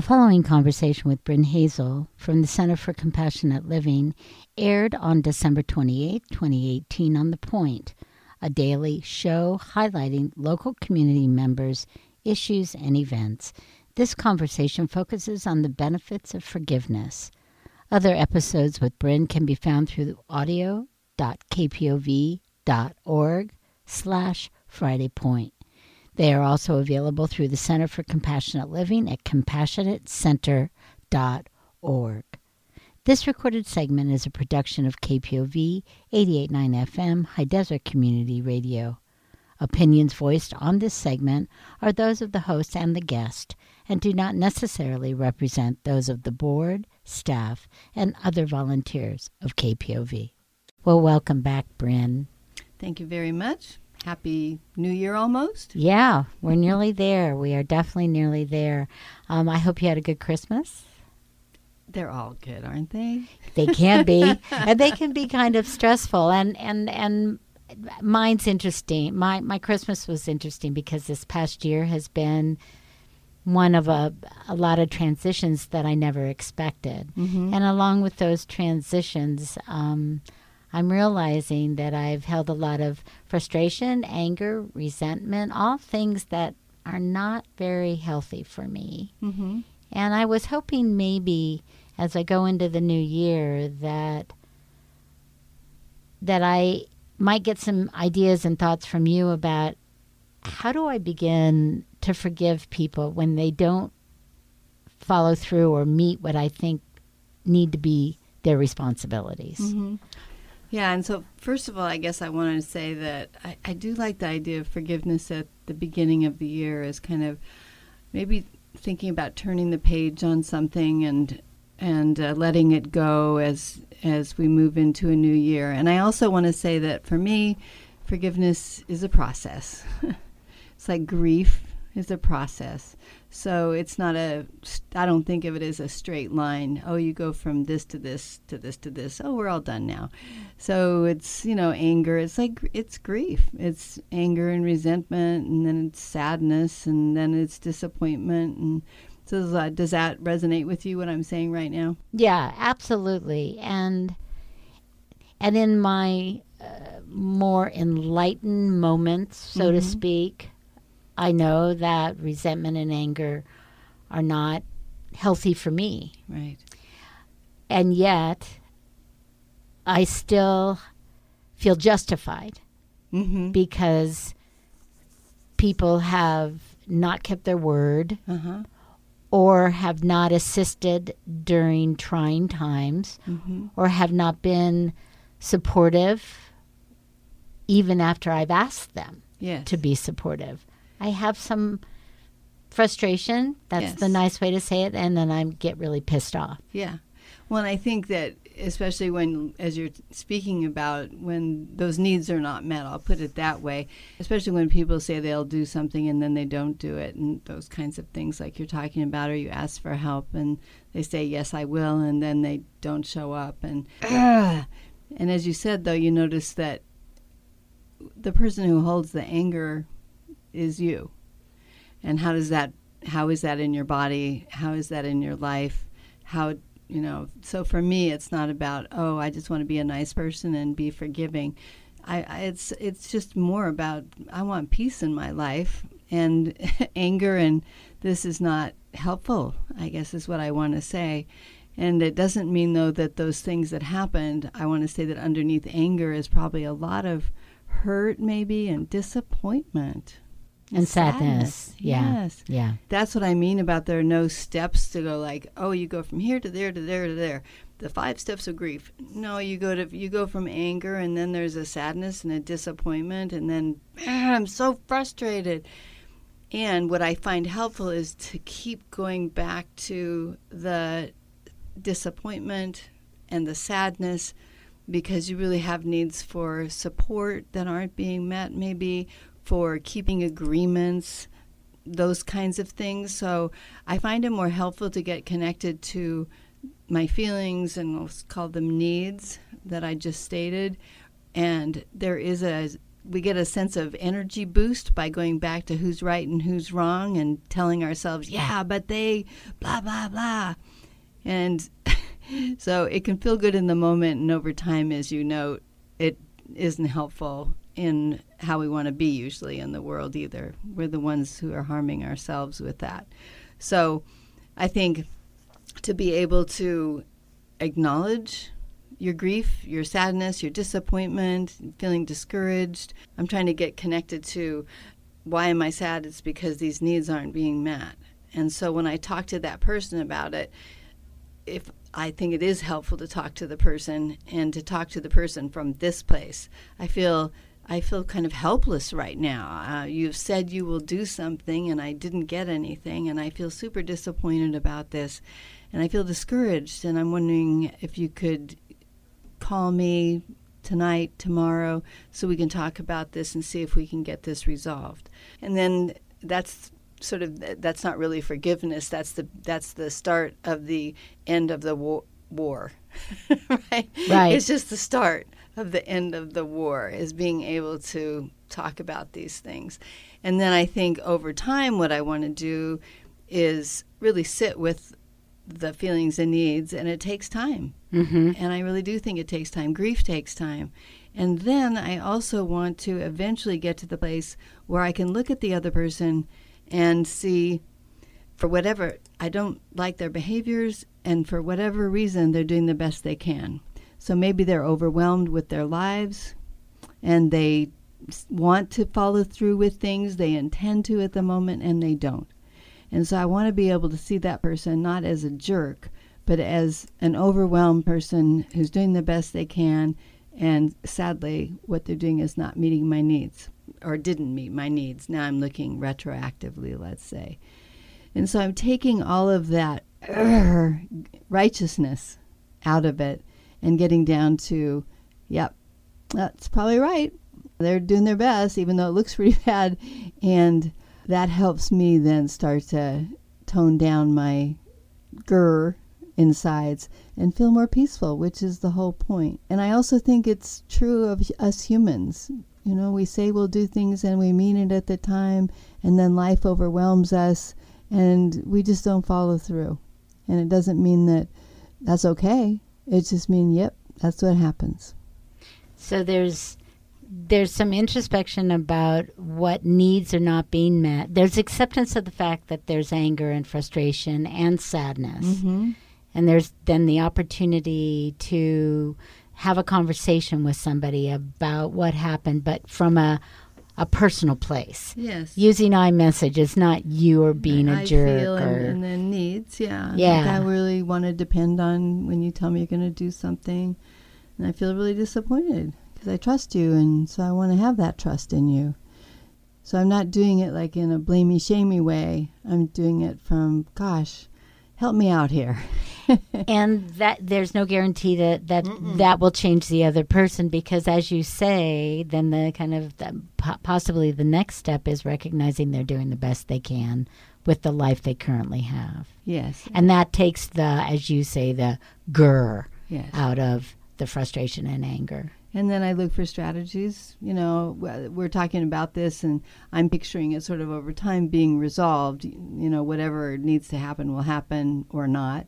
The following conversation with Bryn Hazell from the Center for Compassionate Living aired on December 28, 2018, on The Point, a daily show highlighting local community members, issues, and events. This conversation focuses on the benefits of forgiveness. Other episodes with Bryn can be found through audio.kpov.org slash Friday Point. They are also available through the Center for Compassionate Living at compassionatecenter.org. This recorded segment is a production of KPOV 889 FM High Desert Community Radio. Opinions voiced on this segment are those of the host and the guest and do not necessarily represent those of the board, staff, and other volunteers of KPOV. Well, welcome back, Bryn. Thank you very much. Happy New Year almost. Yeah, we're nearly there. We are definitely nearly there. Um, I hope you had a good Christmas. They're all good, aren't they? They can be, and they can be kind of stressful. And and and mine's interesting. My my Christmas was interesting because this past year has been one of a a lot of transitions that I never expected. Mm-hmm. And along with those transitions, um, I'm realizing that I've held a lot of frustration, anger, resentment, all things that are not very healthy for me. Mm-hmm. And I was hoping maybe as I go into the new year that that I might get some ideas and thoughts from you about how do I begin to forgive people when they don't follow through or meet what I think need to be their responsibilities. Mm-hmm. Yeah, and so first of all, I guess I wanted to say that I, I do like the idea of forgiveness at the beginning of the year as kind of maybe thinking about turning the page on something and and uh, letting it go as as we move into a new year. And I also want to say that for me, forgiveness is a process. it's like grief is a process. So it's not a, I don't think of it as a straight line. Oh, you go from this to this to this to this. Oh, we're all done now. So it's, you know, anger. It's like, it's grief. It's anger and resentment, and then it's sadness, and then it's disappointment. And so does that, does that resonate with you, what I'm saying right now? Yeah, absolutely. And, and in my uh, more enlightened moments, so mm-hmm. to speak, I know that resentment and anger are not healthy for me. Right. And yet, I still feel justified mm-hmm. because people have not kept their word uh-huh. or have not assisted during trying times mm-hmm. or have not been supportive even after I've asked them yes. to be supportive. I have some frustration. That's yes. the nice way to say it. And then I get really pissed off. Yeah. Well, I think that especially when, as you're speaking about, when those needs are not met, I'll put it that way, especially when people say they'll do something and then they don't do it, and those kinds of things like you're talking about, or you ask for help and they say, Yes, I will, and then they don't show up. And, and as you said, though, you notice that the person who holds the anger is you. And how does that how is that in your body? How is that in your life? How you know, so for me it's not about, oh, I just want to be a nice person and be forgiving. I, I it's it's just more about I want peace in my life and anger and this is not helpful, I guess is what I want to say. And it doesn't mean though that those things that happened, I want to say that underneath anger is probably a lot of hurt maybe and disappointment and sadness. sadness. Yeah. Yes. Yeah. That's what I mean about there are no steps to go like, oh, you go from here to there to there to there. The five steps of grief. No, you go to you go from anger and then there's a sadness and a disappointment and then ah, I'm so frustrated. And what I find helpful is to keep going back to the disappointment and the sadness because you really have needs for support that aren't being met maybe for keeping agreements, those kinds of things. So I find it more helpful to get connected to my feelings and call them needs that I just stated. And there is a we get a sense of energy boost by going back to who's right and who's wrong and telling ourselves, yeah, but they blah, blah, blah. And so it can feel good in the moment, and over time, as you note, it isn't helpful in how we want to be usually in the world either. We're the ones who are harming ourselves with that. So I think to be able to acknowledge your grief, your sadness, your disappointment, feeling discouraged. I'm trying to get connected to why am I sad? It's because these needs aren't being met. And so when I talk to that person about it, if I think it is helpful to talk to the person and to talk to the person from this place, I feel I feel kind of helpless right now. Uh, you've said you will do something, and I didn't get anything, and I feel super disappointed about this, and I feel discouraged. And I'm wondering if you could call me tonight, tomorrow, so we can talk about this and see if we can get this resolved. And then that's sort of that's not really forgiveness. That's the that's the start of the end of the war. war. right? Right. It's just the start of the end of the war is being able to talk about these things. And then I think over time, what I want to do is really sit with the feelings and needs, and it takes time. Mm-hmm. And I really do think it takes time. Grief takes time. And then I also want to eventually get to the place where I can look at the other person and see, for whatever, I don't like their behaviors, and for whatever reason, they're doing the best they can. So maybe they're overwhelmed with their lives and they want to follow through with things, they intend to at the moment, and they don't. And so I want to be able to see that person not as a jerk, but as an overwhelmed person who's doing the best they can. And sadly, what they're doing is not meeting my needs or didn't meet my needs. Now I'm looking retroactively, let's say. And so I'm taking all of that righteousness out of it and getting down to, yep, that's probably right. They're doing their best, even though it looks pretty bad. And that helps me then start to tone down my grr insides and feel more peaceful, which is the whole point. And I also think it's true of us humans. You know, we say we'll do things and we mean it at the time, and then life overwhelms us and we just don't follow through. And it doesn't mean that that's okay. It just means, yep, that's what happens. So there's there's some introspection about what needs are not being met. There's acceptance of the fact that there's anger and frustration and sadness. Mm-hmm. And there's then the opportunity to have a conversation with somebody about what happened, but from a a personal place. Yes. Using I-message is not you or being a I jerk feel or and, and then needs, yeah. Yeah. Like I really want to depend on when you tell me you're going to do something, and I feel really disappointed because I trust you, and so I want to have that trust in you. So I'm not doing it like in a blamey, shamey way. I'm doing it from, gosh, help me out here. and that there's no guarantee that that that will change the other person because as you say then the kind of the, possibly the next step is recognizing they're doing the best they can with the life they currently have yes. and that takes the as you say the grr Yes. out of the frustration and anger And then I look for strategies. You know, we're talking about this, and I'm picturing it sort of over time being resolved. You know, whatever needs to happen will happen or not.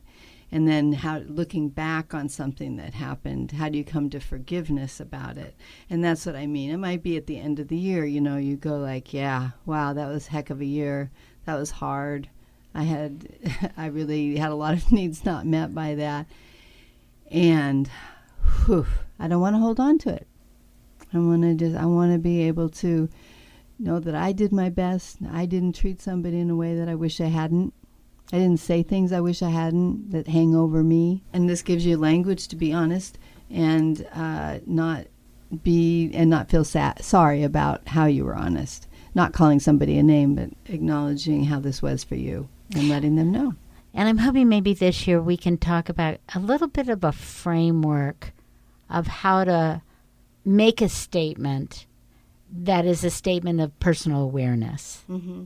And then how looking back on something that happened, how do you come to forgiveness about it? And that's what I mean. It might be at the end of the year, you know, you go like, yeah, wow, that was heck of a year. That was hard. I had I really had a lot of needs not met by that. And whew, I don't want to hold on to it. I want to just I want to be able to know that I did my best. I didn't treat somebody in a way that I wish I hadn't. I didn't say things I wish I hadn't that hang over me. And this gives you language to be honest and uh, not be and not feel sa- sorry about how you were honest. Not calling somebody a name, but acknowledging how this was for you and letting them know. and i'm hoping maybe this year we can talk about a little bit of a framework of how to make a statement that is a statement of personal awareness Mm-hmm.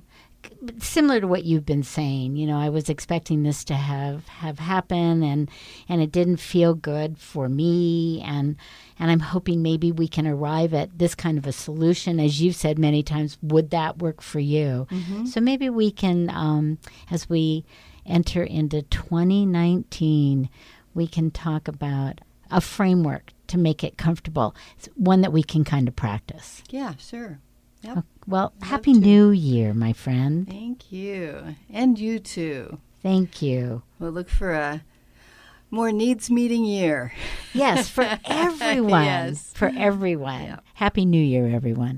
Similar to what you've been saying. You know, I was expecting this to have have happen, and and it didn't feel good for me, and and I'm hoping maybe we can arrive at this kind of a solution. As you've said many times, would that work for you? Mm-hmm. So maybe we can, um, as we enter into 2019, we can talk about a framework to make it comfortable, It's one that we can kind of practice. Yeah, sure. Yep. Well, Love happy to. New Year, my friend. Thank you. And you too. Thank you. We'll look for a more needs meeting year. Yes, for everyone. Yes. For everyone. Yeah. Happy New Year, everyone.